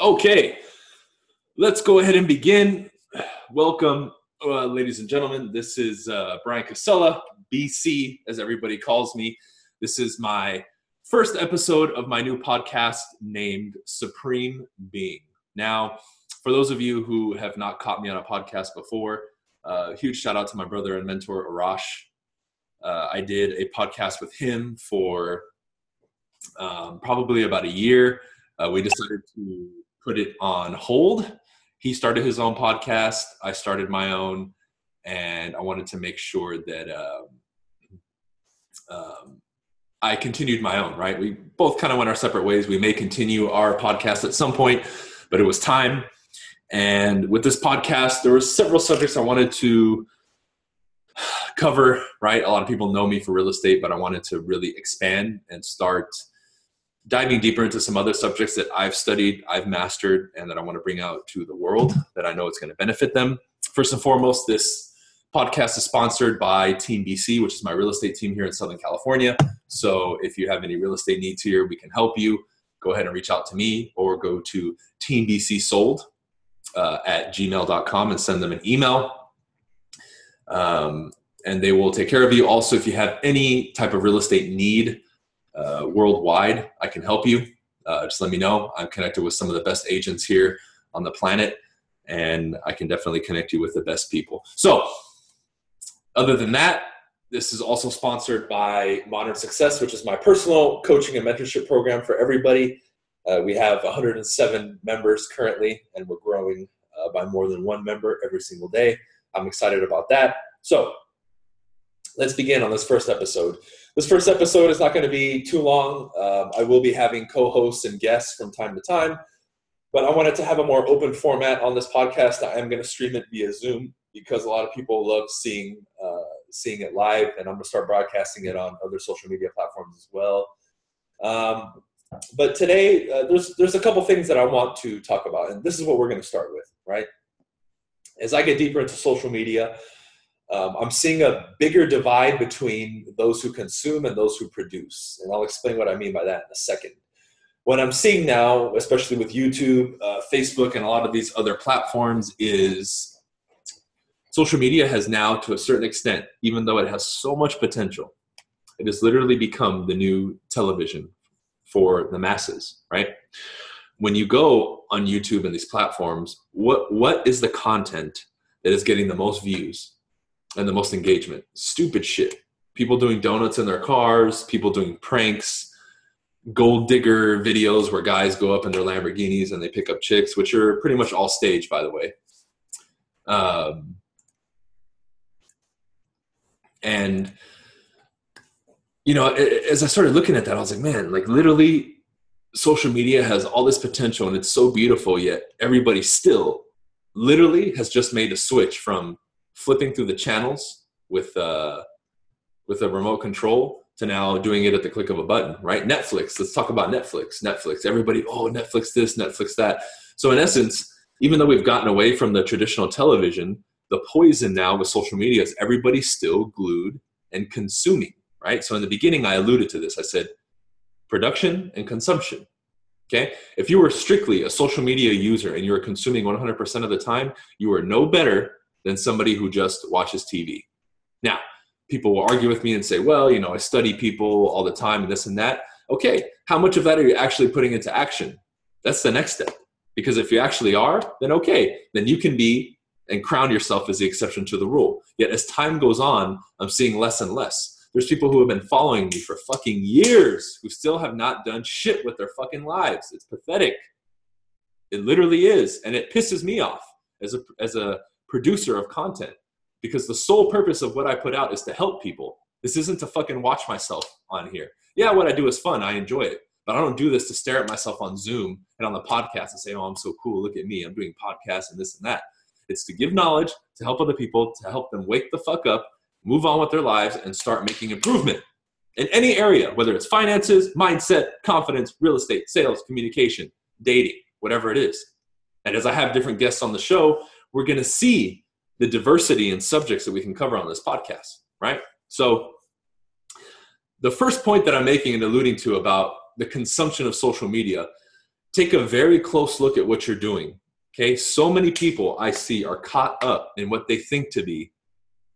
Okay, let's go ahead and begin. Welcome, uh, ladies and gentlemen. This is uh, Bryan Casella, BC, as everybody calls me. This is my first episode of my new podcast named Supreme Being. Now, for those of you who have not caught me on a podcast before, uh, huge shout out to my brother and mentor, Arash. Uh, I did a podcast with him for um, probably about a year. Uh, we decided to put it on hold. He started his own podcast. I started my own, and I wanted to make sure that um, um, I continued my own. Right? We both kind of went our separate ways. We may continue our podcast at some point, but it was time. And with this podcast, there were several subjects I wanted to cover. Right? A lot of people know me for real estate, but I wanted to really expand and start diving deeper into some other subjects that I've studied, I've mastered, and that I want to bring out to the world that I know it's going to benefit them. First and foremost, this podcast is sponsored by Team BC, which is my real estate team here in Southern California. So if you have any real estate needs here, we can help you. Go ahead and reach out to me or go to Team BC Sold uh, at gmail.com and send them an email. Um, and they will take care of you. Also, if you have any type of real estate need, uh, worldwide, I can help you. Uh, just let me know. I'm connected with some of the best agents here on the planet, and I can definitely connect you with the best people. So, other than that, this is also sponsored by Modern Success, which is my personal coaching and mentorship program for everybody. Uh, we have 107 members currently, and we're growing uh, by more than one member every single day. I'm excited about that. So, let's begin on this first episode. This first episode is not going to be too long. Um, I will be having co hosts and guests from time to time, but I wanted to have a more open format on this podcast. I am going to stream it via Zoom because a lot of people love seeing uh, seeing it live, and I'm going to start broadcasting it on other social media platforms as well. Um, but today, uh, there's there's a couple things that I want to talk about, and this is what we're going to start with, right? As I get deeper into social media, um, I'm seeing a bigger divide between those who consume and those who produce. And I'll explain what I mean by that in a second. What I'm seeing now, especially with YouTube, uh, Facebook, and a lot of these other platforms, is social media has now, to a certain extent, even though it has so much potential, it has literally become the new television for the masses, right? When you go on YouTube and these platforms, what what is the content that is getting the most views? And the most engagement. Stupid shit. People doing donuts in their cars, people doing pranks, gold digger videos where guys go up in their Lamborghinis and they pick up chicks, which are pretty much all staged, by the way. Um, and you know, as I started looking at that, I was like, man, like literally, social media has all this potential and it's so beautiful. Yet everybody still, literally, has just made a switch from flipping through the channels with uh, with a remote control to now doing it at the click of a button, right? Netflix. Let's talk about Netflix. Netflix. Everybody, oh, Netflix this, Netflix that. So in essence, even though we've gotten away from the traditional television, the poison now with social media is everybody's still glued and consuming, right? So in the beginning, I alluded to this. I said production and consumption. Okay. If you were strictly a social media user and you were consuming 100% of the time, you are no better than somebody who just watches TV. Now, people will argue with me and say, well, you know, I study people all the time and this and that. Okay, how much of that are you actually putting into action? That's the next step. Because if you actually are, then okay, then you can be and crown yourself as the exception to the rule. Yet as time goes on, I'm seeing less and less. There's people who have been following me for fucking years who still have not done shit with their fucking lives. It's pathetic. It literally is. And it pisses me off as a, as a producer of content because the sole purpose of what I put out is to help people. This isn't to fucking watch myself on here. Yeah, what I do is fun. I enjoy it. But I don't do this to stare at myself on Zoom and on the podcast and say, oh, I'm so cool. Look at me. I'm doing podcasts and this and that. It's to give knowledge, to help other people, to help them wake the fuck up, move on with their lives, and start making improvement in any area, whether it's finances, mindset, confidence, real estate, sales, communication, dating, whatever it is. And as I have different guests on the show, we're going to see the diversity in subjects that we can cover on this podcast, right? So, the first point that I'm making and alluding to about the consumption of social media take a very close look at what you're doing. Okay, so many people I see are caught up in what they think to be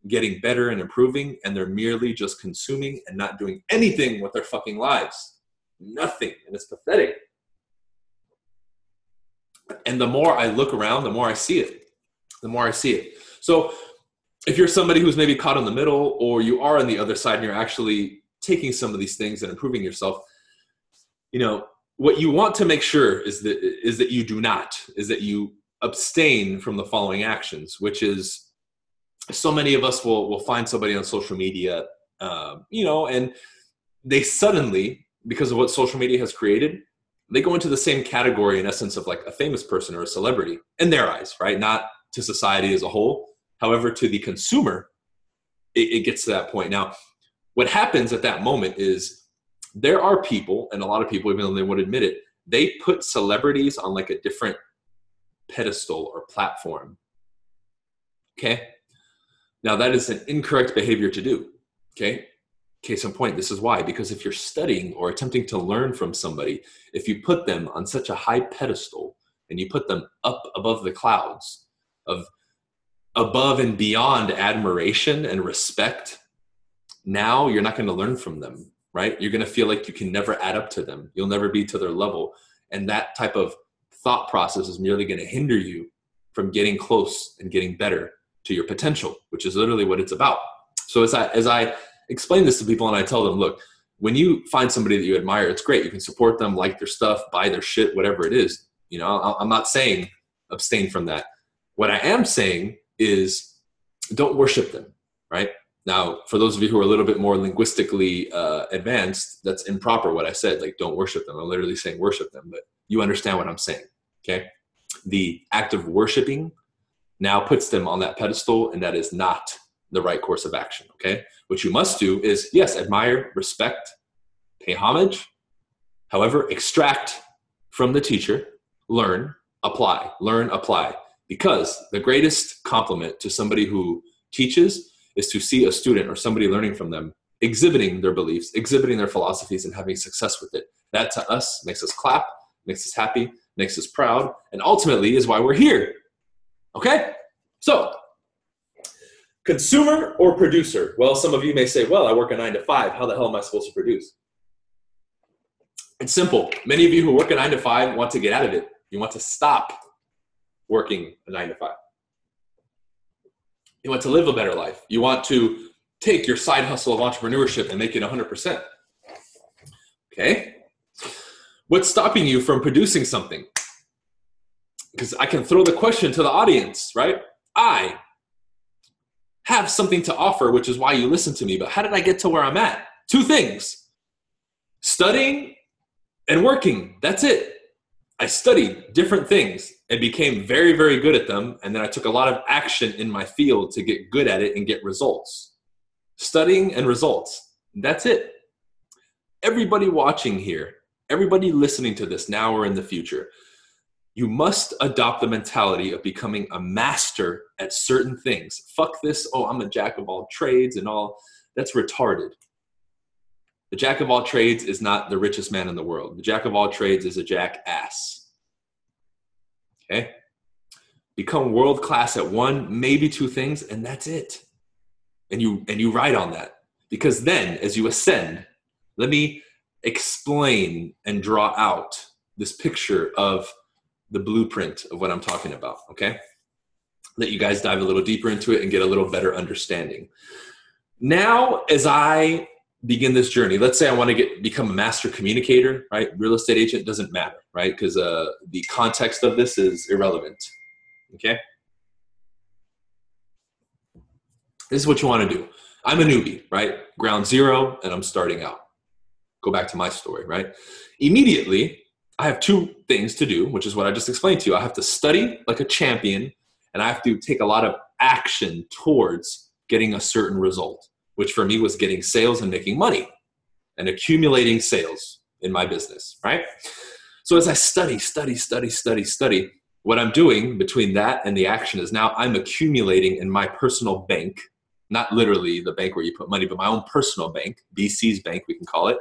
getting better and improving, and they're merely just consuming and not doing anything with their fucking lives. Nothing. And it's pathetic. And the more I look around, the more I see it. The more I see it. So if you're somebody who's maybe caught in the middle, or you are on the other side and you're actually taking some of these things and improving yourself, you know, what you want to make sure is that is that you do not, is that you abstain from the following actions, which is so many of us will will find somebody on social media, uh, you know, and they suddenly, because of what social media has created, they go into the same category in essence of like a famous person or a celebrity in their eyes, right? Not to society as a whole. However, to the consumer, it, it gets to that point. Now, what happens at that moment is there are people, and a lot of people, even though they would admit it, they put celebrities on like a different pedestal or platform. Okay. Now, that is an incorrect behavior to do. Okay. Case in point, this is why. Because if you're studying or attempting to learn from somebody, if you put them on such a high pedestal and you put them up above the clouds of above and beyond admiration and respect, now you're not going to learn from them, right? You're going to feel like you can never add up to them. You'll never be to their level. And that type of thought process is merely going to hinder you from getting close and getting better to your potential, which is literally what it's about. So as I as I explain this to people and I tell them, look, when you find somebody that you admire, it's great. You can support them, like their stuff, buy their shit, whatever it is. You know, I'm not saying abstain from that. What I am saying is don't worship them, right? Now, for those of you who are a little bit more linguistically uh, advanced, that's improper what I said. Like, don't worship them. I'm literally saying worship them, but you understand what I'm saying, okay? The act of worshiping now puts them on that pedestal, and that is not the right course of action. Okay. What you must do is, yes, admire, respect, pay homage. However, extract from the teacher, learn, apply, learn, apply. Because the greatest compliment to somebody who teaches is to see a student or somebody learning from them exhibiting their beliefs, exhibiting their philosophies, and having success with it. That to us makes us clap, makes us happy, makes us proud, and ultimately is why we're here. Okay? So, Consumer or producer? Well, some of you may say, well, I work a nine to five. How the hell am I supposed to produce? It's simple. Many of you who work a nine to five want to get out of it. You want to stop working a nine to five. You want to live a better life. You want to take your side hustle of entrepreneurship and make it 100%. Okay? What's stopping you from producing something? Because I can throw the question to the audience, right? I, have something to offer, which is why you listen to me. But how did I get to where I'm at? Two things studying and working. That's it. I studied different things and became very, very good at them. And then I took a lot of action in my field to get good at it and get results. Studying and results. That's it. Everybody watching here, everybody listening to this now or in the future, you must adopt the mentality of becoming a master at certain things. Fuck this, oh, I'm a jack of all trades and all. That's retarded. The jack of all trades is not the richest man in the world. The jack of all trades is a jackass. Okay? Become world class at one, maybe two things, and that's it. And you and you ride on that. Because then as you ascend, let me explain and draw out this picture of the blueprint of what I'm talking about, okay? Let you guys dive a little deeper into it and get a little better understanding. Now, as I begin this journey, let's say I want to get become a master communicator, right? Real estate agent doesn't matter, right? Because uh, the context of this is irrelevant, okay? This is what you want to do. I'm a newbie, right? Ground zero, and I'm starting out. Go back to my story, right? Immediately, I have two things to do, which is what I just explained to you. I have to study like a champion, and I have to take a lot of action towards getting a certain result, which for me was getting sales and making money and accumulating sales in my business, right? So as I study, study, study, study, study, what I'm doing between that and the action is now I'm accumulating in my personal bank, not literally the bank where you put money, but my own personal bank, BC's bank, we can call it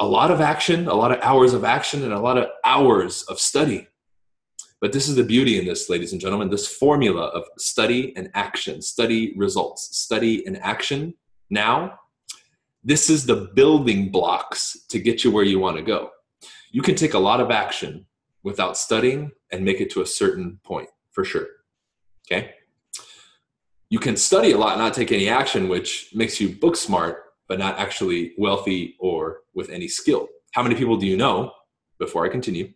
a lot of action, a lot of hours of action, and a lot of hours of study. But this is the beauty in this, ladies and gentlemen this formula of study and action, study results, study and action. Now, this is the building blocks to get you where you want to go. You can take a lot of action without studying and make it to a certain point for sure. Okay? You can study a lot, and not take any action, which makes you book smart, but not actually wealthy or with any skill. How many people do you know, before I continue,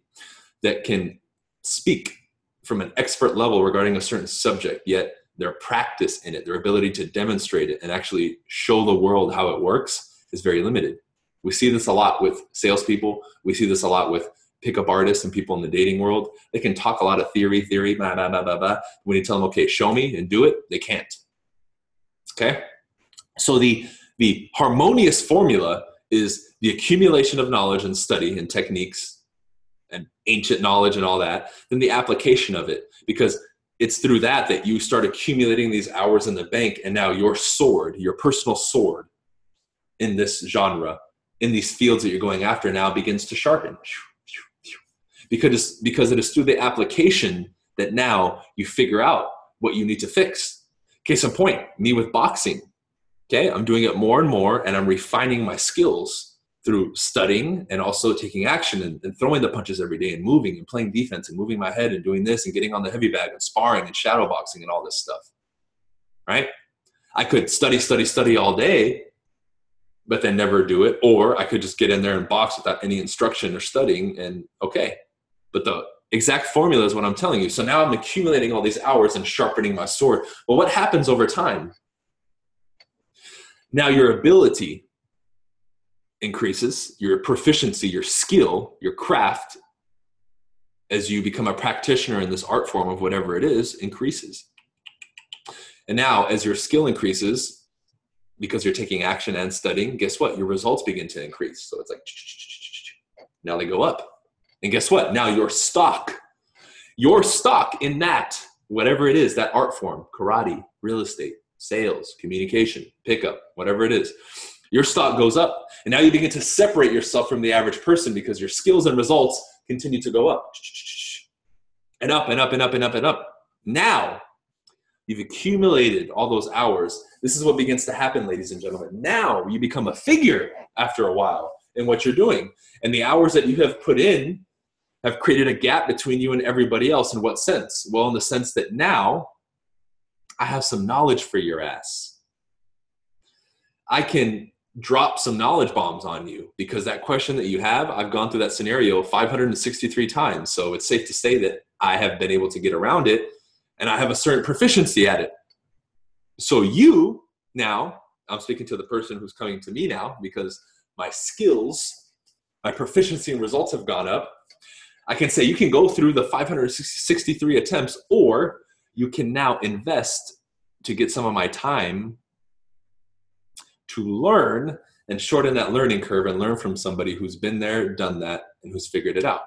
that can speak from an expert level regarding a certain subject, yet their practice in it, their ability to demonstrate it and actually show the world how it works is very limited. We see this a lot with salespeople. We see this a lot with pickup artists and people in the dating world. They can talk a lot of theory, theory, blah, blah, blah, blah, blah. When you tell them, okay, show me and do it, they can't. Okay? So the the harmonious formula is the accumulation of knowledge and study and techniques and ancient knowledge and all that, then the application of it. Because it's through that that you start accumulating these hours in the bank and now your sword your personal sword in this genre in these fields that you're going after now begins to sharpen because because it is through the application that now you figure out what you need to fix case in point me with boxing okay i'm doing it more and more and i'm refining my skills through studying and also taking action and, and, throwing the punches every day and moving and playing defense and moving my head and doing this and getting on the heavy bag and sparring and shadow boxing and all this stuff. Right? I could study, study, study all day, but then never do it. Or I could just get in there and box without any instruction or studying and okay. But the exact formula is what I'm telling you. So now I'm accumulating all these hours and sharpening my sword. Well, what happens over time? Now your ability increases, your proficiency, your skill, your craft, as you become a practitioner in this art form of whatever it is, increases. And now, as your skill increases, because you're taking action and studying, guess what? Your results begin to increase. So it's like, now they go up. And guess what? Now your stock, your stock in that, whatever it is, that art form, karate, real estate, sales, communication, pickup, whatever it is, your stock goes up. And now you begin to separate yourself from the average person because your skills and results continue to go up and up and up and up and up and up. Now you've accumulated all those hours. This is what begins to happen, ladies and gentlemen. Now you become a figure after a while in what you're doing. And the hours that you have put in have created a gap between you and everybody else. In what sense? Well, in the sense that now I have some knowledge for your ass. I can drop some knowledge bombs on you because that question that you have, I've gone through that scenario 563 times. So it's safe to say that I have been able to get around it and I have a certain proficiency at it. So you now, I'm speaking to the person who's coming to me now because my skills, my proficiency and results have gone up. I can say you can go through the 563 attempts or you can now invest to get some of my time to learn and shorten that learning curve and learn from somebody who's been there, done that, and who's figured it out.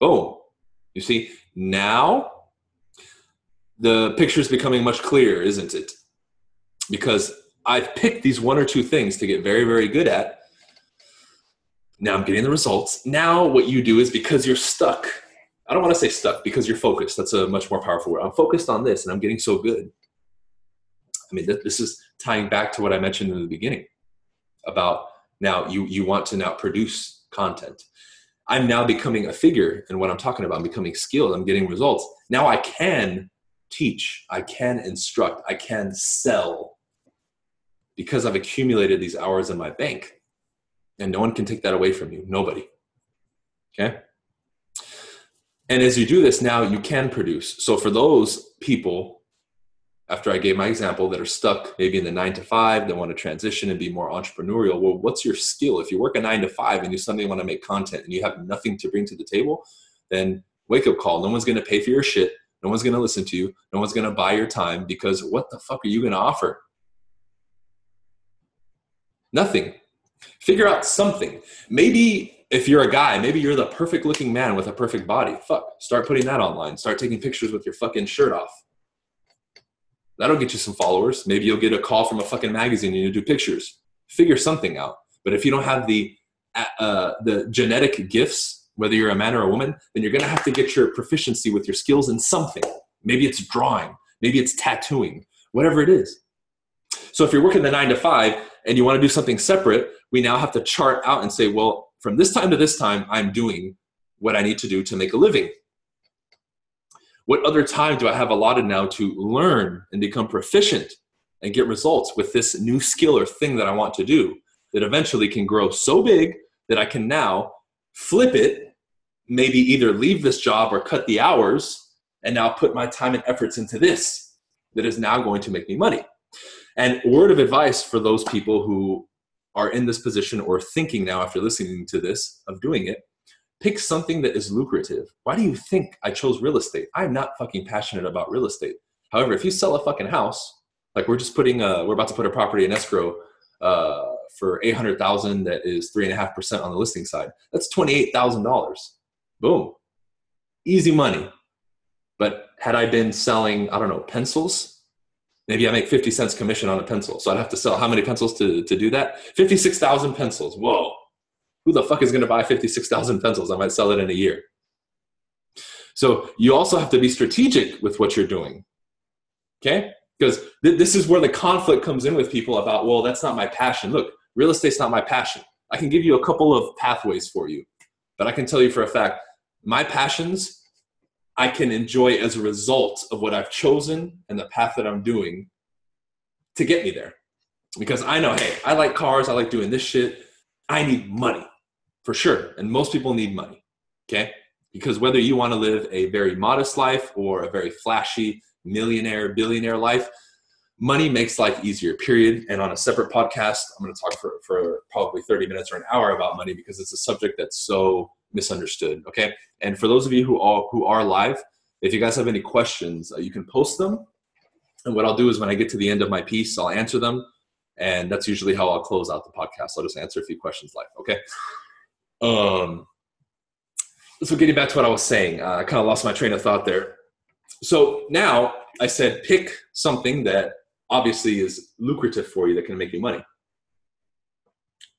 Boom. You see, now the picture is becoming much clearer, isn't it? Because I've picked these one or two things to get very, very good at. Now I'm getting the results. Now, what you do is because you're stuck, I don't want to say stuck because you're focused. That's a much more powerful word. I'm focused on this and I'm getting so good. I mean, this is tying back to what I mentioned in the beginning about now you you want to now produce content. I'm now becoming a figure in what I'm talking about. I'm becoming skilled. I'm getting results. Now I can teach. I can instruct. I can sell because I've accumulated these hours in my bank. And no one can take that away from you. Nobody. Okay? And as you do this now, you can produce. So for those people after I gave my example, that are stuck maybe in the nine to five, that want to transition and be more entrepreneurial. Well, what's your skill? If you work a nine to five and you suddenly want to make content and you have nothing to bring to the table, then wake up call. No one's going to pay for your shit. No one's going to listen to you. No one's going to buy your time because what the fuck are you going to offer? Nothing. Figure out something. Maybe if you're a guy, maybe you're the perfect looking man with a perfect body. Fuck. Start putting that online. Start taking pictures with your fucking shirt off That'll get you some followers. Maybe you'll get a call from a fucking magazine and you do pictures. Figure something out. But if you don't have the uh, the genetic gifts, whether you're a man or a woman, then you're to have to get your proficiency with your skills in something. Maybe it's drawing, maybe it's tattooing, whatever it is. So if you're working the nine to five and you want to do something separate, we now have to chart out and say, well, from this time to this time, I'm doing what I need to do to make a living. What other time do I have allotted now to learn and become proficient and get results with this new skill or thing that I want to do that eventually can grow so big that I can now flip it, maybe either leave this job or cut the hours and now put my time and efforts into this that is now going to make me money. And word of advice for those people who are in this position or thinking now after listening to this of doing it, pick something that is lucrative. Why do you think I chose real estate? I'm not fucking passionate about real estate. However, if you sell a fucking house, like we're just putting, a, we're about to put a property in escrow uh, for 800,000 that is three and a half percent on the listing side. That's $28,000. Boom. Easy money. But had I been selling, I don't know, pencils, maybe I make 50 cents commission on a pencil. So I'd have to sell how many pencils to, to do that? 56,000 pencils. Whoa. Who the fuck is going to buy 56,000 pencils? I might sell it in a year. So you also have to be strategic with what you're doing. Okay? Because th- this is where the conflict comes in with people about, well, that's not my passion. Look, real estate's not my passion. I can give you a couple of pathways for you, but I can tell you for a fact, my passions I can enjoy as a result of what I've chosen and the path that I'm doing to get me there. Because I know, hey, I like cars, I like doing this shit. I need money for sure. And most people need money. Okay. Because whether you want to live a very modest life or a very flashy millionaire, billionaire life, money makes life easier, period. And on a separate podcast, I'm going to talk for, for probably 30 minutes or an hour about money because it's a subject that's so misunderstood. Okay. And for those of you who are, who are live, if you guys have any questions, uh, you can post them. And what I'll do is when I get to the end of my piece, I'll answer them. And that's usually how I'll close out the podcast. I'll just answer a few questions live. Okay. Um, so getting back to what I was saying, uh, I kind of lost my train of thought there. So now I said, pick something that obviously is lucrative for you that can make you money.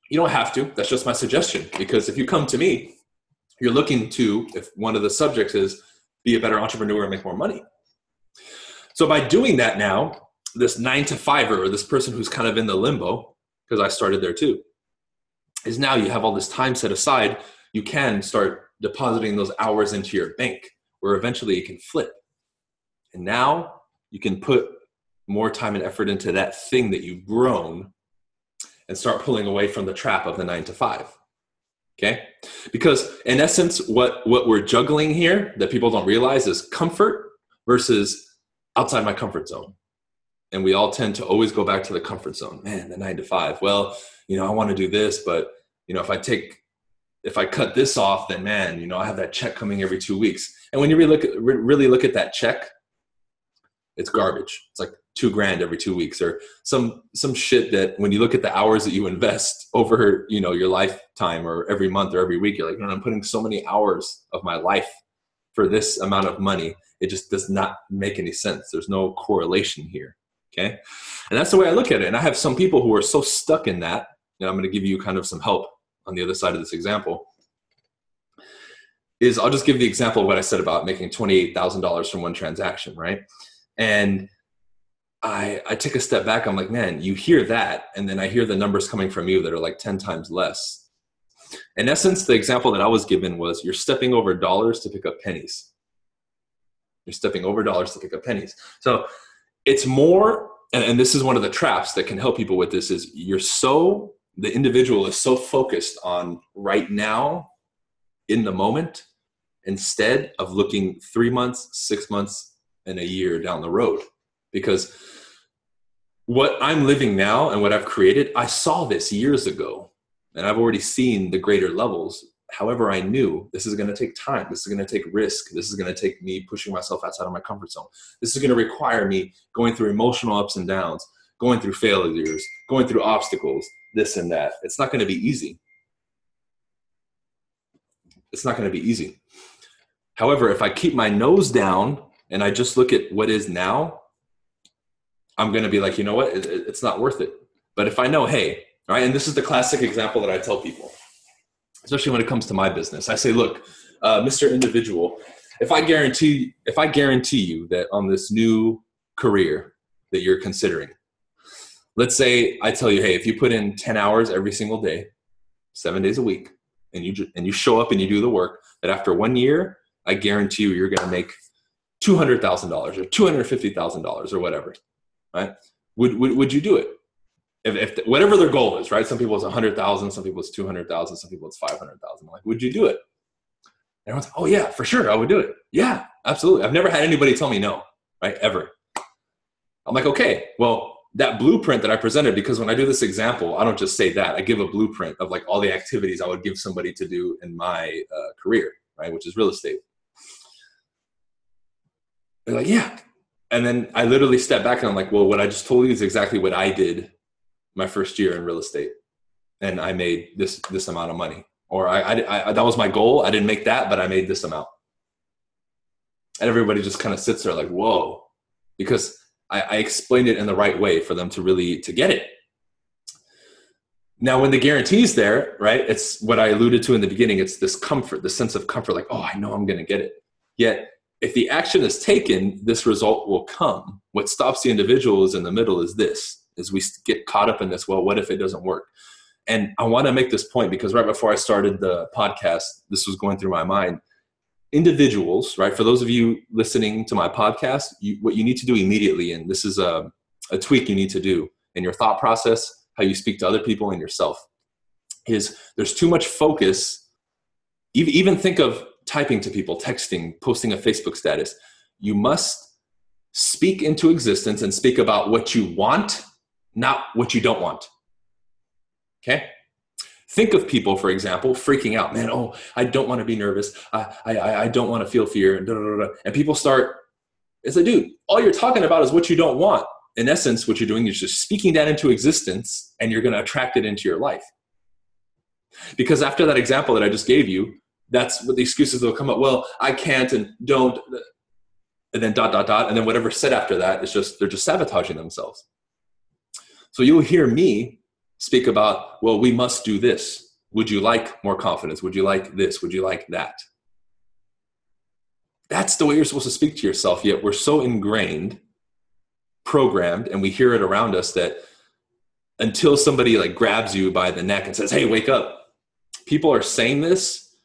You don't have to. That's just my suggestion. Because if you come to me, you're looking to, if one of the subjects is be a better entrepreneur and make more money. So by doing that now, this nine to fiver or this person who's kind of in the limbo, because I started there too, is now you have all this time set aside. You can start depositing those hours into your bank where eventually it can flip. And now you can put more time and effort into that thing that you've grown and start pulling away from the trap of the nine to five. Okay? Because in essence, what, what we're juggling here that people don't realize is comfort versus outside my comfort zone. And we all tend to always go back to the comfort zone. Man, the nine to five. Well, you know, I want to do this, but you know, if I take if I cut this off, then man, you know, I have that check coming every two weeks. And when you really look at, really look at that check, it's garbage. It's like two grand every two weeks or some some shit that when you look at the hours that you invest over you know your lifetime or every month or every week you're like man, i'm putting so many hours of my life for this amount of money it just does not make any sense there's no correlation here okay and that's the way i look at it and i have some people who are so stuck in that and i'm going to give you kind of some help on the other side of this example is i'll just give the example of what i said about making $28000 from one transaction right and I, I take a step back. I'm like, man, you hear that. And then I hear the numbers coming from you that are like 10 times less. In essence, the example that I was given was you're stepping over dollars to pick up pennies. You're stepping over dollars to pick up pennies. So it's more, and, and this is one of the traps that can help people with this is you're so, the individual is so focused on right now in the moment instead of looking three months, six months, and a year down the road. Because what I'm living now and what I've created, I saw this years ago and I've already seen the greater levels. However, I knew this is going to take time. This is going to take risk. This is going to take me pushing myself outside of my comfort zone. This is going to require me going through emotional ups and downs, going through failures, going through obstacles, this and that. It's not going to be easy. It's not going to be easy. However, if I keep my nose down and I just look at what is now, I'm going to be like, you know what, it, it's not worth it. But if I know, hey, right, and this is the classic example that I tell people. especially when it comes to my business. I say, look, uh, Mr. Individual, if I guarantee if I guarantee you that on this new career that you're considering, let's say I tell you, hey, if you put in 10 hours every single day, seven days a week, and you and you show up and you do the work, that after one year, I guarantee you you're going to make two hundred thousand dollars or two hundred fifty thousand dollars or whatever, right? Would, would would you do it? If, if whatever their goal is, right? Some people it's a hundred thousand, some people it's two hundred thousand, some people it's five hundred thousand. Like, would you do it? everyone's like, oh yeah, for sure, I would do it. Yeah, absolutely. I've never had anybody tell me no, right? Ever. I'm like, okay, well, that blueprint that I presented, because when I do this example, I don't just say that. I give a blueprint of like all the activities I would give somebody to do in my uh, career, right? Which is real estate. They're like, yeah. And then I literally step back and I'm like, well, what I just told you is exactly what I did my first year in real estate. And I made this this amount of money. Or I, I, I that was my goal. I didn't make that, but I made this amount. And everybody just kind of sits there like, whoa. Because I, I explained it in the right way for them to really to get it. Now, when the guarantee is there, right, it's what I alluded to in the beginning. It's this comfort, the sense of comfort, like, oh, I know I'm going to get it. Yet, if the action is taken, this result will come. What stops the individual is in the middle is this, is we get caught up in this, well, what if it doesn't work? And I want to make this point because right before I started the podcast, this was going through my mind individuals, right? For those of you listening to my podcast, you, what you need to do immediately, and this is a, a tweak you need to do in your thought process, how you speak to other people and yourself, is there's too much focus. Even, even think of typing to people, texting, posting a Facebook status. You must speak into existence and speak about what you want, not what you don't want. Okay? Think of people, for example, freaking out. Man, oh, I don't want to be nervous. I, I, I don't want to feel fear. And, and people start, it's like, dude, all you're talking about is what you don't want. In essence, what you're doing is just speaking that into existence and you're going to attract it into your life. Because after that example that I just gave you, that's what the excuses will come up. Well, I can't and don't, and then dot, dot, dot. And then whatever said after that is just, they're just sabotaging themselves. So you'll hear me speak about, well, we must do this. Would you like more confidence? Would you like this? Would you like that? That's the way you're supposed to speak to yourself, yet we're so ingrained, programmed, and we hear it around us that until somebody like grabs you by the neck and says, hey, wake up, people are saying this,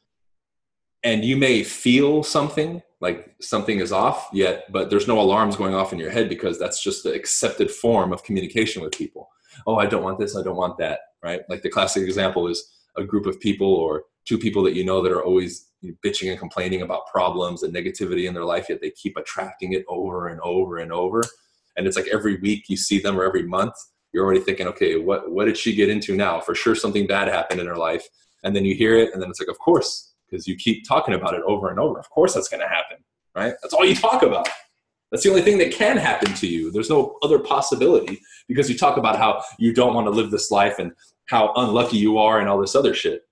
and you may feel something like something is off yet, but there's no alarms going off in your head because that's just the accepted form of communication with people oh, I don't want this, I don't want that, right? Like the classic example is a group of people or two people that you know that are always bitching and complaining about problems and negativity in their life, yet they keep attracting it over and over and over. And it's like every week you see them or every month, you're already thinking, okay, what, what did she get into now? For sure something bad happened in her life. And then you hear it, and then it's like, of course, because you keep talking about it over and over. Of course that's going to happen, right? That's all you talk about. That's the only thing that can happen to you. There's no other possibility because you talk about how you don't want to live this life and how unlucky you are and all this other shit.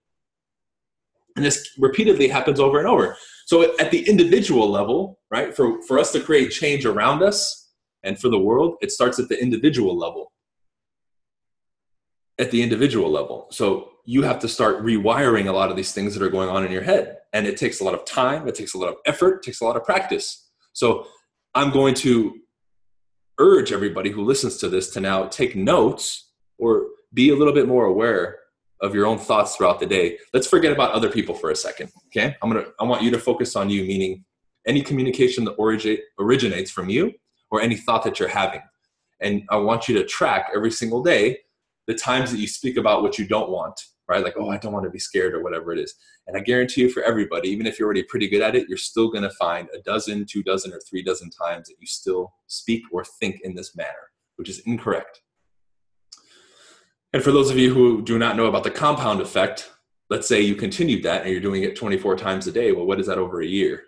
And this repeatedly happens over and over. So at the individual level, right, for, for us to create change around us and for the world, it starts at the individual level. At the individual level. So you have to start rewiring a lot of these things that are going on in your head. And it takes a lot of time, it takes a lot of effort, it takes a lot of practice. So I'm going to urge everybody who listens to this to now take notes or be a little bit more aware of your own thoughts throughout the day. Let's forget about other people for a second. Okay. I'm going to, I want you to focus on you, meaning any communication that origin, originates from you or any thought that you're having. And I want you to track every single day the times that you speak about what you don't want right? Like, oh, I don't want to be scared or whatever it is. And I guarantee you for everybody, even if you're already pretty good at it, you're still going to find a dozen, two dozen, or three dozen times that you still speak or think in this manner, which is incorrect. And for those of you who do not know about the compound effect, let's say you continued that and you're doing it 24 times a day. Well, what is that over a year?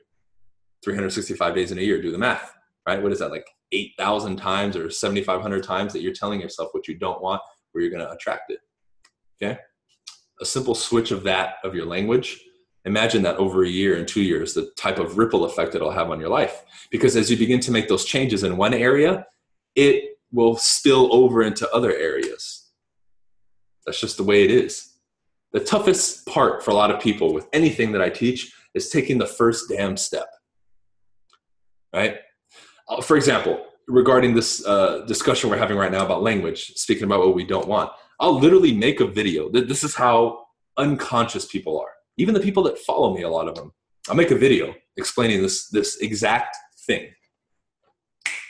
365 days in a year. Do the math, right? What is that, like 8,000 times or 7,500 times that you're telling yourself what you don't want, where you're going to attract it? Okay a simple switch of that of your language imagine that over a year and two years the type of ripple effect it'll have on your life because as you begin to make those changes in one area it will spill over into other areas that's just the way it is The toughest part for a lot of people with anything that I teach is taking the first damn step. Right? Uh, for example, regarding this uh, discussion we're having right now about language, speaking about what we don't want, I'll literally make a video. This is how unconscious people are. Even the people that follow me, a lot of them. I'll make a video explaining this this exact thing.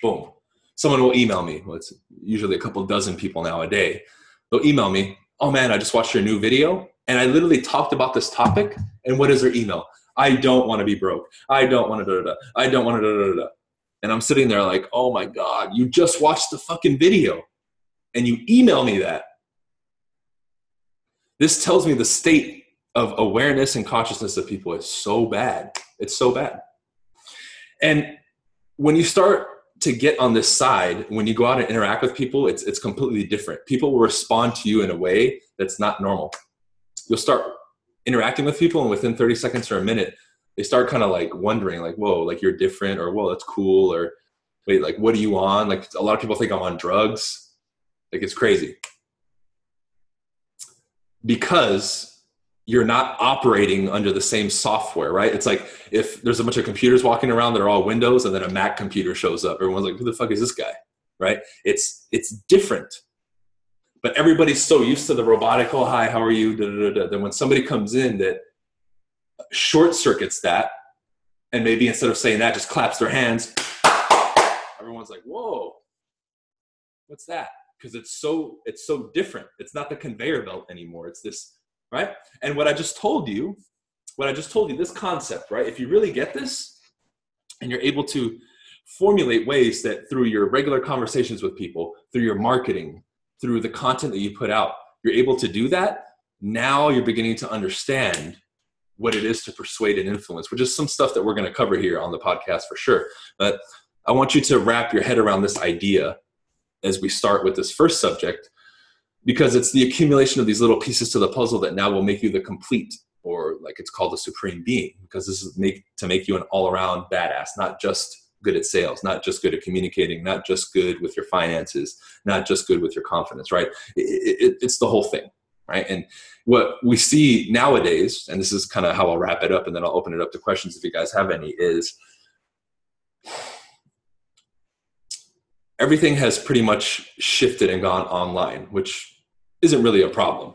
Boom. Someone will email me. Well, it's usually a couple dozen people now a day. They'll email me, oh man, I just watched your new video. And I literally talked about this topic. And what is their email? I don't want to be broke. I don't want to da da da. I don't want to da da da. And I'm sitting there like, oh my God, you just watched the fucking video and you email me that. This tells me the state of awareness and consciousness of people is so bad. It's so bad. And when you start to get on this side, when you go out and interact with people, it's, it's completely different. People will respond to you in a way that's not normal. You'll start interacting with people, and within 30 seconds or a minute, they start kind of like wondering, like, whoa, like you're different, or whoa, that's cool, or wait, like, what are you on? Like, a lot of people think I'm on drugs. Like, it's crazy. Because you're not operating under the same software, right? It's like if there's a bunch of computers walking around that are all Windows and then a Mac computer shows up, everyone's like, who the fuck is this guy? Right? It's it's different. But everybody's so used to the robotic, oh hi, how are you? Da, da, da, Then when somebody comes in that short circuits that, and maybe instead of saying that, just claps their hands, everyone's like, whoa, what's that? Because it's so it's so different. It's not the conveyor belt anymore. It's this right? And what I just told you, what I just told you, this concept, right? If you really get this and you're able to formulate ways that through your regular conversations with people, through your marketing, through the content that you put out, you're able to do that, now you're beginning to understand what it is to persuade and influence, which is some stuff that we're going to cover here on the podcast for sure. But I want you to wrap your head around this idea as we start with this first subject because it's the accumulation of these little pieces to the puzzle that now will make you the complete or like it's called the supreme being because this is make to make you an all-around badass not just good at sales not just good at communicating not just good with your finances not just good with your confidence right? It, it, it's the whole thing right? And what we see nowadays and this is kind of how i'll wrap it up and then i'll open it up to questions if you guys have any is everything has pretty much shifted and gone online which isn't really a problem.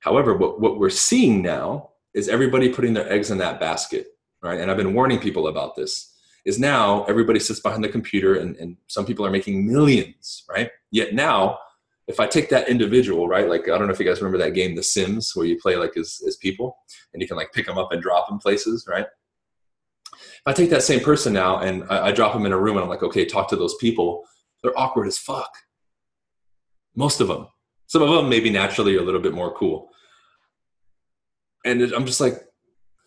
However, what, what we're seeing now is everybody putting their eggs in that basket, right? And I've been warning people about this. Is now everybody sits behind the computer and, and some people are making millions, right? Yet now, if I take that individual, right? Like I don't know if you guys remember that game, The Sims, where you play like as, as people and you can like pick them up and drop them places, right? If I take that same person now and I, I drop them in a room and I'm like, okay, talk to those people, they're awkward as fuck. Most of them, some of them maybe naturally are a little bit more cool. And I'm just like,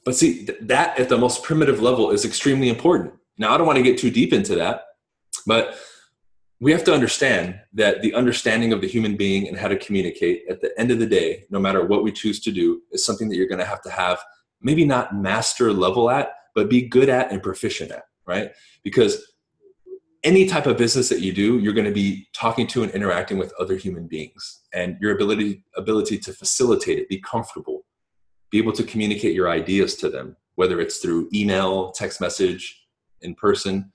but see, that at the most primitive level is extremely important. Now, I don't want to get too deep into that, but we have to understand that the understanding of the human being and how to communicate at the end of the day, no matter what we choose to do, is something that you're going to have to have maybe not master level at, but be good at and proficient at, right? Because any type of business that you do, you're going to be talking to and interacting with other human beings, and your ability ability to facilitate it, be comfortable, be able to communicate your ideas to them, whether it's through email, text message, in person,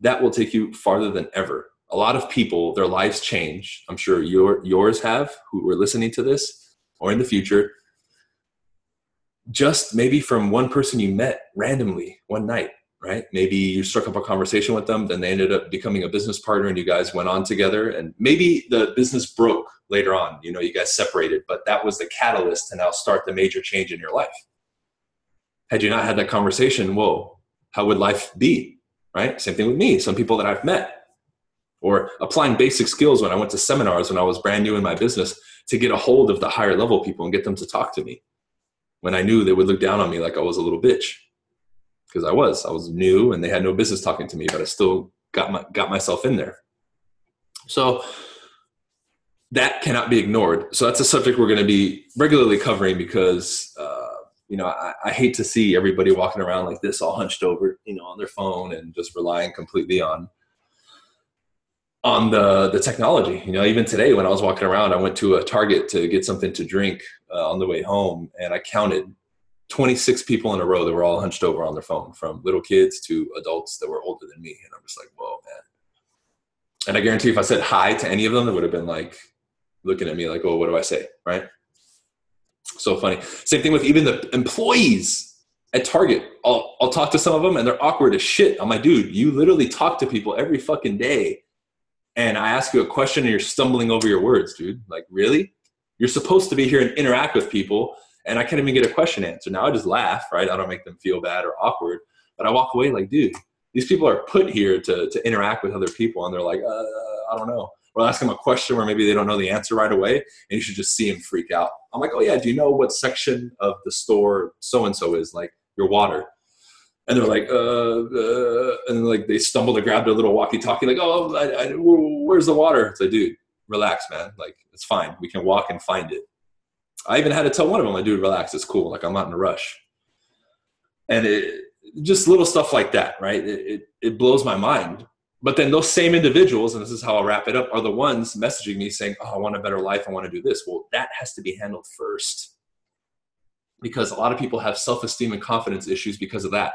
that will take you farther than ever. A lot of people, their lives change. I'm sure your yours have, who are listening to this, or in the future. Just maybe from one person you met randomly one night right? Maybe you struck up a conversation with them, then they ended up becoming a business partner and you guys went on together. And maybe the business broke later on, you know, you guys separated, but that was the catalyst to now start the major change in your life. Had you not had that conversation, whoa, how would life be? Right? Same thing with me, some people that I've met. Or applying basic skills when I went to seminars when I was brand new in my business to get a hold of the higher level people and get them to talk to me. When I knew they would look down on me like I was a little bitch because I was I was new and they had no business talking to me, but I still got my got myself in there. So that cannot be ignored. So that's a subject we're going to be regularly covering because uh, you know I, I, hate to see everybody walking around like this, all hunched over, you know, on their phone and just relying completely on on the the technology. You know, even today when I was walking around, I went to a Target to get something to drink uh, on the way home, and I counted 26 people in a row that were all hunched over on their phone, from little kids to adults that were older than me, and I'm just like, whoa, man. And I guarantee if I said hi to any of them, they would have been like looking at me like, oh, what do I say, right? So funny. Same thing with even the employees at Target. I'll, I'll talk to some of them and they're awkward as shit. I'm like, dude, you literally talk to people every fucking day and I ask you a question and you're stumbling over your words, dude. Like, really? You're supposed to be here and interact with people, and I can't even get a question answered. Now I just laugh, right? I don't make them feel bad or awkward, but I walk away like, dude, these people are put here to, to interact with other people, and they're like, uh, I don't know. Or I'll ask them a question where maybe they don't know the answer right away, and you should just see them freak out. I'm like, oh yeah, do you know what section of the store so and so is? Like your water and they're like, uh, uh, and like they stumble to grab their little walkie-talkie, like, oh, I, I, where's the water? It's like, dude, relax, man. Like, it's fine. We can walk and find it. I even had to tell one of them, like, dude, relax. It's cool. Like, I'm not in a rush. And it, just little stuff like that, right? It, it, it blows my mind. But then those same individuals, and this is how I'll wrap it up, are the ones messaging me saying, oh, I want a better life. I want to do this. Well, that has to be handled first because a lot of people have self-esteem and confidence issues because of that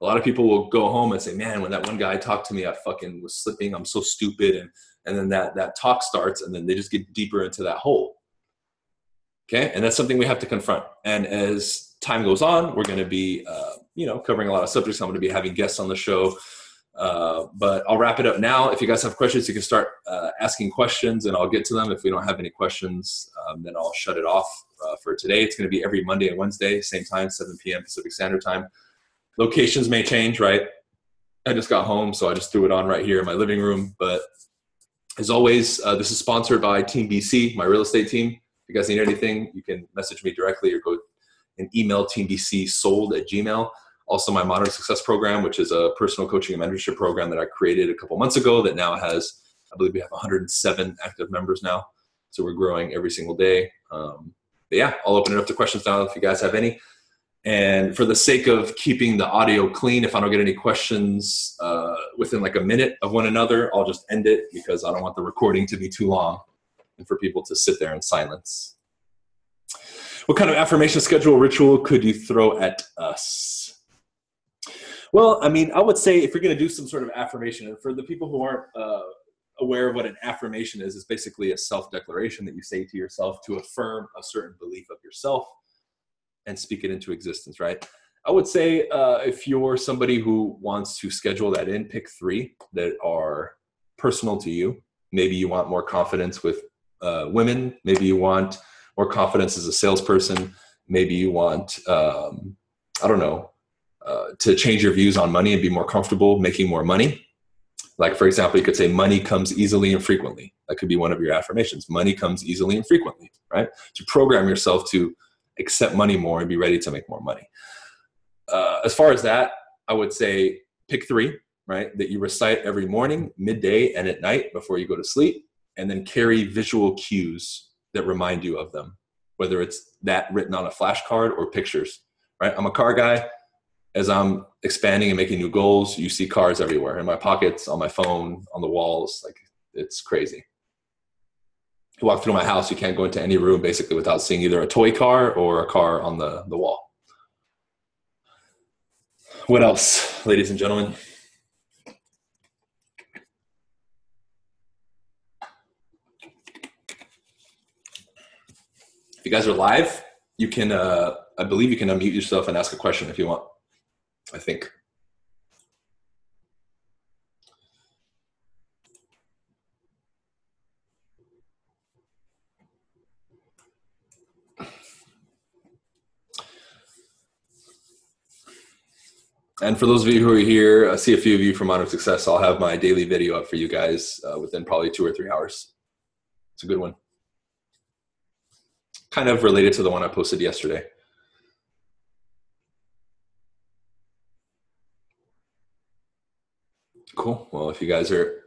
a lot of people will go home and say, "Man, when that one guy talked to me, I fucking was slipping. I'm so stupid." And and then that that talk starts, and then they just get deeper into that hole. Okay, and that's something we have to confront. And as time goes on, we're going to be, uh, you know, covering a lot of subjects. I'm going to be having guests on the show. Uh, but I'll wrap it up now. If you guys have questions, you can start uh, asking questions, and I'll get to them. If we don't have any questions, um, then I'll shut it off uh, for today. It's going to be every Monday and Wednesday, same time, 7 p.m. Pacific Standard Time locations may change, right? I just got home, so I just threw it on right here in my living room. But as always, uh, this is sponsored by Team BC, my real estate team. If you guys need anything, you can message me directly or go and email teambc sold at gmail. Also, my Modern Success Program, which is a personal coaching and mentorship program that I created a couple months ago that now has, I believe we have 107 active members now. So we're growing every single day. Um, but yeah, I'll open it up to questions now if you guys have any. And for the sake of keeping the audio clean, if I don't get any questions uh, within like a minute of one another, I'll just end it because I don't want the recording to be too long and for people to sit there in silence. What kind of affirmation schedule ritual could you throw at us? Well, I mean, I would say if you're going to do some sort of affirmation, and for the people who aren't uh, aware of what an affirmation is, it's basically a self declaration that you say to yourself to affirm a certain belief of yourself and speak it into existence, right? I would say uh, if you're somebody who wants to schedule that in, pick three that are personal to you. Maybe you want more confidence with uh, women. Maybe you want more confidence as a salesperson. Maybe you want, um, I don't know, uh, to change your views on money and be more comfortable making more money. Like, for example, you could say, money comes easily and frequently. That could be one of your affirmations. Money comes easily and frequently, right? To program yourself to accept money more and be ready to make more money. Uh, as far as that, I would say pick three, right? That you recite every morning, midday, and at night before you go to sleep, and then carry visual cues that remind you of them, whether it's that written on a flashcard or pictures, right? I'm a car guy. As I'm expanding and making new goals, you see cars everywhere in my pockets, on my phone, on the walls. Like it's crazy you walk through my house, you can't go into any room basically without seeing either a toy car or a car on the, the wall. What else, ladies and gentlemen? If you guys are live, you can, uh, I believe you can unmute yourself and ask a question if you want. I think. And for those of you who are here, I see a few of you from Modern Success. I'll have my daily video up for you guys uh, within probably two or three hours. It's a good one. Kind of related to the one I posted yesterday. Cool. Well, if you guys are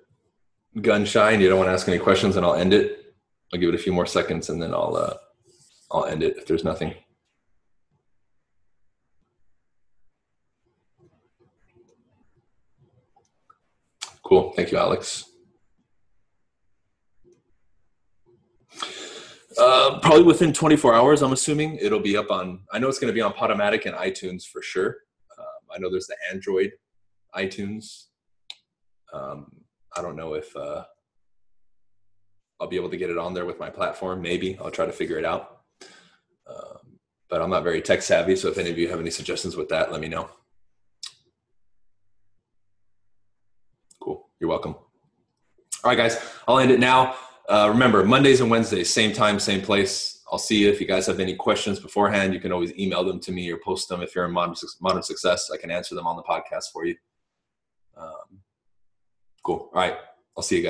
gun shy and you don't want to ask any questions, then I'll end it. I'll give it a few more seconds and then I'll uh, I'll end it if there's nothing. Cool. Thank you, Alex. Uh, probably within 24 hours, I'm assuming it'll be up on. I know it's going to be on Podomatic and iTunes for sure. Um, I know there's the Android iTunes. Um, I don't know if uh, I'll be able to get it on there with my platform. Maybe I'll try to figure it out. Um, but I'm not very tech savvy, so if any of you have any suggestions with that, let me know. Cool. You're welcome. All right, guys, I'll end it now. Uh, remember, Mondays and Wednesdays, same time, same place. I'll see you. If you guys have any questions beforehand, you can always email them to me or post them. If you're in Modern, modern Success, I can answer them on the podcast for you. Um, cool. All right. I'll see you guys.